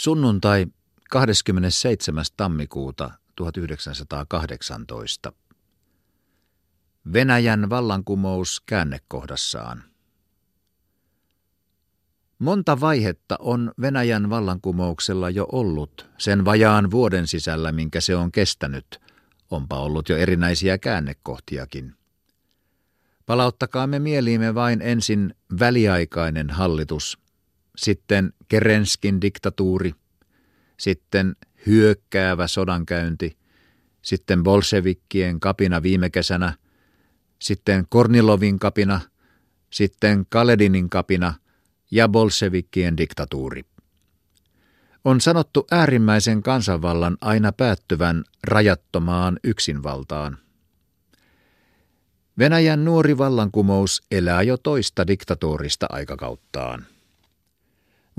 Sunnuntai 27. tammikuuta 1918. Venäjän vallankumous käännekohdassaan. Monta vaihetta on Venäjän vallankumouksella jo ollut sen vajaan vuoden sisällä, minkä se on kestänyt. Onpa ollut jo erinäisiä käännekohtiakin. Palauttakaamme mieliimme vain ensin väliaikainen hallitus, sitten Kerenskin diktatuuri, sitten hyökkäävä sodankäynti, sitten bolsevikkien kapina viime kesänä, sitten Kornilovin kapina, sitten Kaledinin kapina ja bolsevikkien diktatuuri. On sanottu äärimmäisen kansanvallan aina päättyvän rajattomaan yksinvaltaan. Venäjän nuori vallankumous elää jo toista diktatorista aikakauttaan.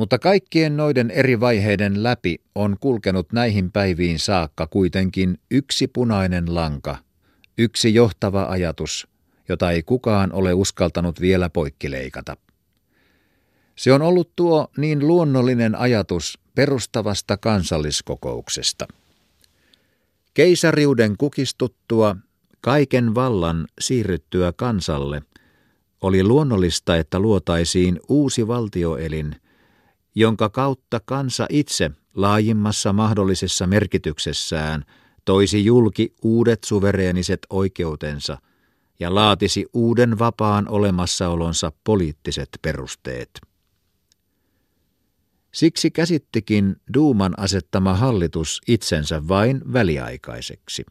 Mutta kaikkien noiden eri vaiheiden läpi on kulkenut näihin päiviin saakka kuitenkin yksi punainen lanka, yksi johtava ajatus, jota ei kukaan ole uskaltanut vielä poikkileikata. Se on ollut tuo niin luonnollinen ajatus perustavasta kansalliskokouksesta. Keisariuden kukistuttua, kaiken vallan siirryttyä kansalle, oli luonnollista, että luotaisiin uusi valtioelin – jonka kautta kansa itse laajimmassa mahdollisessa merkityksessään toisi julki uudet suvereeniset oikeutensa ja laatisi uuden vapaan olemassaolonsa poliittiset perusteet. Siksi käsittikin Duuman asettama hallitus itsensä vain väliaikaiseksi.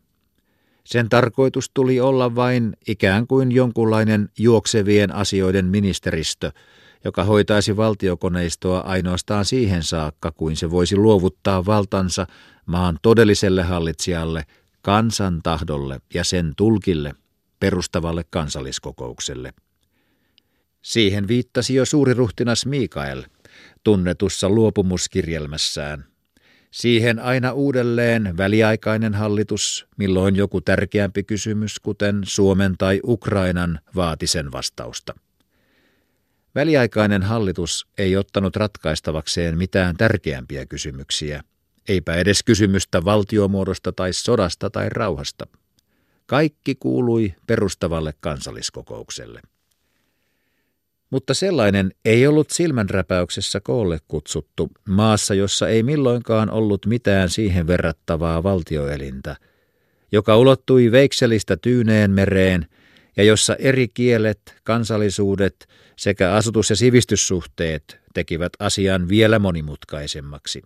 Sen tarkoitus tuli olla vain ikään kuin jonkunlainen juoksevien asioiden ministeristö, joka hoitaisi valtiokoneistoa ainoastaan siihen saakka, kuin se voisi luovuttaa valtansa maan todelliselle hallitsijalle, kansan tahdolle ja sen tulkille, perustavalle kansalliskokoukselle. Siihen viittasi jo suuri ruhtinas Mikael, tunnetussa luopumuskirjelmässään. Siihen aina uudelleen väliaikainen hallitus, milloin joku tärkeämpi kysymys, kuten Suomen tai Ukrainan, vaati sen vastausta. Väliaikainen hallitus ei ottanut ratkaistavakseen mitään tärkeämpiä kysymyksiä, eipä edes kysymystä valtiomuodosta tai sodasta tai rauhasta. Kaikki kuului perustavalle kansalliskokoukselle. Mutta sellainen ei ollut silmänräpäyksessä koolle kutsuttu maassa, jossa ei milloinkaan ollut mitään siihen verrattavaa valtioelintä, joka ulottui veikselistä Tyyneen mereen ja jossa eri kielet, kansallisuudet sekä asutus- ja sivistyssuhteet tekivät asian vielä monimutkaisemmaksi.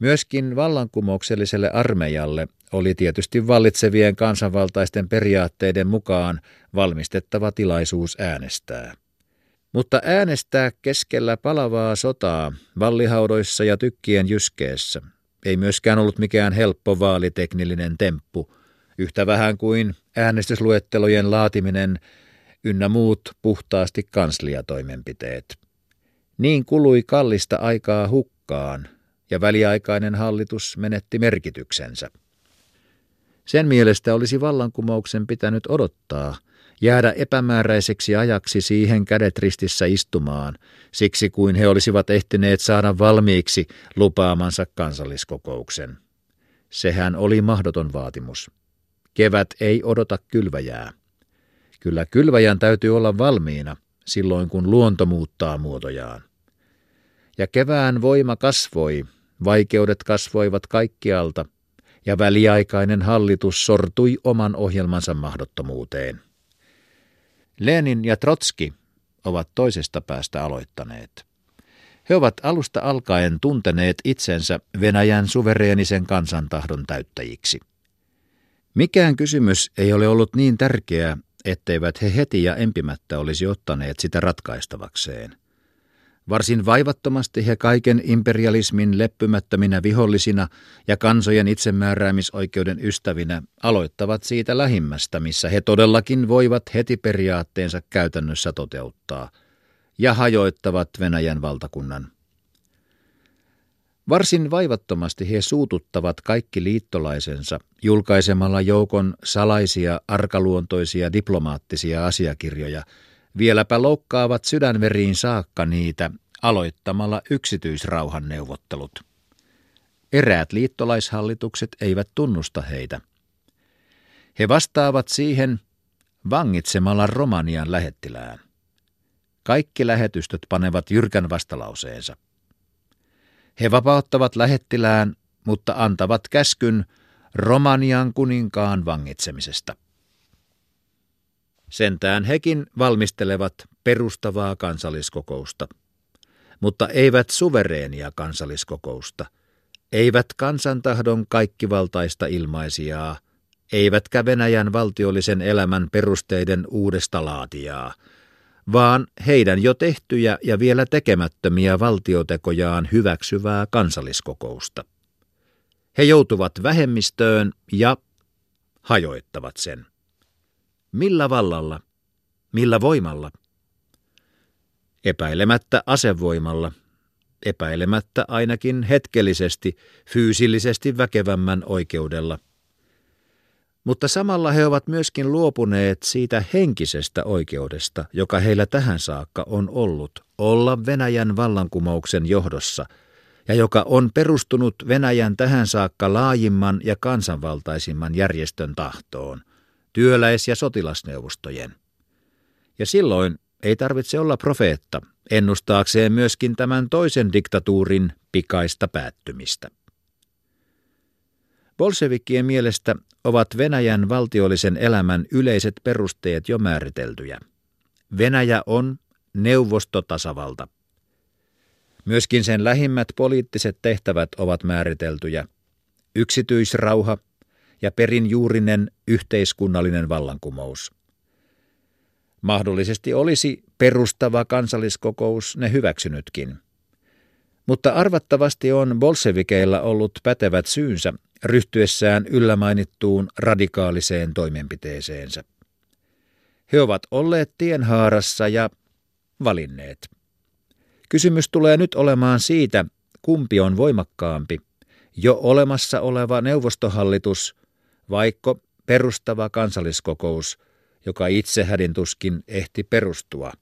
Myöskin vallankumoukselliselle armeijalle oli tietysti vallitsevien kansanvaltaisten periaatteiden mukaan valmistettava tilaisuus äänestää. Mutta äänestää keskellä palavaa sotaa, vallihaudoissa ja tykkien jyskeessä ei myöskään ollut mikään helppo vaaliteknillinen temppu, yhtä vähän kuin äänestysluettelojen laatiminen ynnä muut puhtaasti kansliatoimenpiteet. Niin kului kallista aikaa hukkaan, ja väliaikainen hallitus menetti merkityksensä. Sen mielestä olisi vallankumouksen pitänyt odottaa, jäädä epämääräiseksi ajaksi siihen kädet ristissä istumaan, siksi kuin he olisivat ehtineet saada valmiiksi lupaamansa kansalliskokouksen. Sehän oli mahdoton vaatimus. Kevät ei odota kylväjää. Kyllä kylväjän täytyy olla valmiina silloin, kun luonto muuttaa muotojaan. Ja kevään voima kasvoi, vaikeudet kasvoivat kaikkialta, ja väliaikainen hallitus sortui oman ohjelmansa mahdottomuuteen. Lenin ja Trotski ovat toisesta päästä aloittaneet. He ovat alusta alkaen tunteneet itsensä Venäjän suvereenisen kansantahdon täyttäjiksi. Mikään kysymys ei ole ollut niin tärkeä, etteivät he heti ja empimättä olisi ottaneet sitä ratkaistavakseen. Varsin vaivattomasti he kaiken imperialismin leppymättöminä vihollisina ja kansojen itsemääräämisoikeuden ystävinä aloittavat siitä lähimmästä, missä he todellakin voivat heti periaatteensa käytännössä toteuttaa, ja hajoittavat Venäjän valtakunnan. Varsin vaivattomasti he suututtavat kaikki liittolaisensa julkaisemalla joukon salaisia arkaluontoisia diplomaattisia asiakirjoja, vieläpä loukkaavat sydänveriin saakka niitä aloittamalla yksityisrauhanneuvottelut. Eräät liittolaishallitukset eivät tunnusta heitä. He vastaavat siihen vangitsemalla Romanian lähettilään. Kaikki lähetystöt panevat jyrkän vastalauseensa. He vapauttavat lähettilään, mutta antavat käskyn Romanian kuninkaan vangitsemisesta. Sentään hekin valmistelevat perustavaa kansalliskokousta, mutta eivät suvereenia kansalliskokousta, eivät kansantahdon kaikkivaltaista ilmaisijaa, eivätkä Venäjän valtiollisen elämän perusteiden uudesta laatijaa, vaan heidän jo tehtyjä ja vielä tekemättömiä valtiotekojaan hyväksyvää kansalliskokousta. He joutuvat vähemmistöön ja hajoittavat sen. Millä vallalla? Millä voimalla? Epäilemättä asevoimalla, epäilemättä ainakin hetkellisesti, fyysillisesti väkevämmän oikeudella. Mutta samalla he ovat myöskin luopuneet siitä henkisestä oikeudesta, joka heillä tähän saakka on ollut, olla Venäjän vallankumouksen johdossa, ja joka on perustunut Venäjän tähän saakka laajimman ja kansanvaltaisimman järjestön tahtoon, työläis- ja sotilasneuvostojen. Ja silloin ei tarvitse olla profeetta ennustaakseen myöskin tämän toisen diktatuurin pikaista päättymistä. Bolshevikien mielestä ovat Venäjän valtiollisen elämän yleiset perusteet jo määriteltyjä. Venäjä on neuvostotasavalta. Myöskin sen lähimmät poliittiset tehtävät ovat määriteltyjä. Yksityisrauha, ja perinjuurinen yhteiskunnallinen vallankumous. Mahdollisesti olisi perustava kansalliskokous ne hyväksynytkin. Mutta arvattavasti on bolsevikeilla ollut pätevät syynsä ryhtyessään yllämainittuun radikaaliseen toimenpiteeseensä. He ovat olleet tienhaarassa ja valinneet. Kysymys tulee nyt olemaan siitä, kumpi on voimakkaampi, jo olemassa oleva neuvostohallitus vaikko perustava kansalliskokous, joka itse hädintuskin ehti perustua.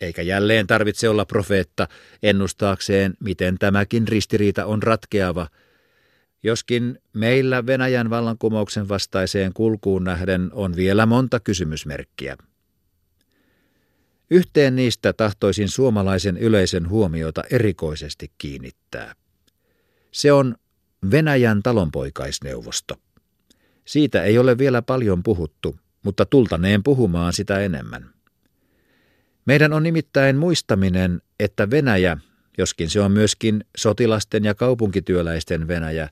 Eikä jälleen tarvitse olla profeetta ennustaakseen, miten tämäkin ristiriita on ratkeava, joskin meillä Venäjän vallankumouksen vastaiseen kulkuun nähden on vielä monta kysymysmerkkiä. Yhteen niistä tahtoisin suomalaisen yleisen huomiota erikoisesti kiinnittää. Se on Venäjän talonpoikaisneuvosto. Siitä ei ole vielä paljon puhuttu, mutta tultaneen puhumaan sitä enemmän. Meidän on nimittäin muistaminen, että Venäjä, joskin se on myöskin sotilasten ja kaupunkityöläisten Venäjä,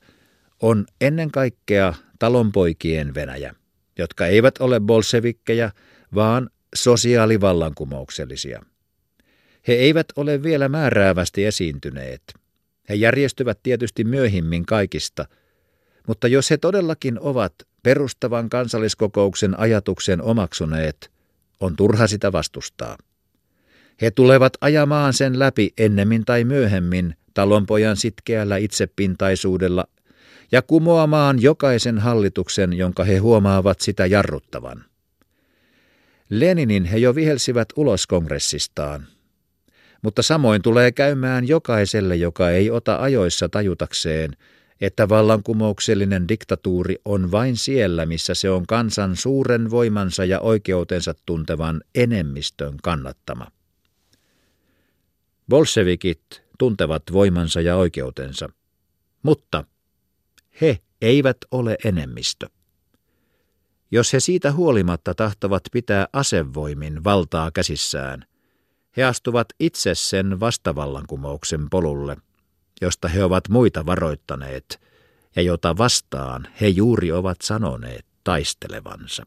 on ennen kaikkea talonpoikien Venäjä, jotka eivät ole bolsevikkejä, vaan sosiaalivallankumouksellisia. He eivät ole vielä määräävästi esiintyneet. He järjestyvät tietysti myöhemmin kaikista – mutta jos he todellakin ovat perustavan kansalliskokouksen ajatuksen omaksuneet, on turha sitä vastustaa. He tulevat ajamaan sen läpi ennemmin tai myöhemmin talonpojan sitkeällä itsepintaisuudella ja kumoamaan jokaisen hallituksen, jonka he huomaavat sitä jarruttavan. Leninin he jo vihelsivät ulos kongressistaan. Mutta samoin tulee käymään jokaiselle, joka ei ota ajoissa tajutakseen, että vallankumouksellinen diktatuuri on vain siellä, missä se on kansan suuren voimansa ja oikeutensa tuntevan enemmistön kannattama. Bolshevikit tuntevat voimansa ja oikeutensa, mutta he eivät ole enemmistö. Jos he siitä huolimatta tahtovat pitää asevoimin valtaa käsissään, he astuvat itse sen vastavallankumouksen polulle – josta he ovat muita varoittaneet ja jota vastaan he juuri ovat sanoneet taistelevansa.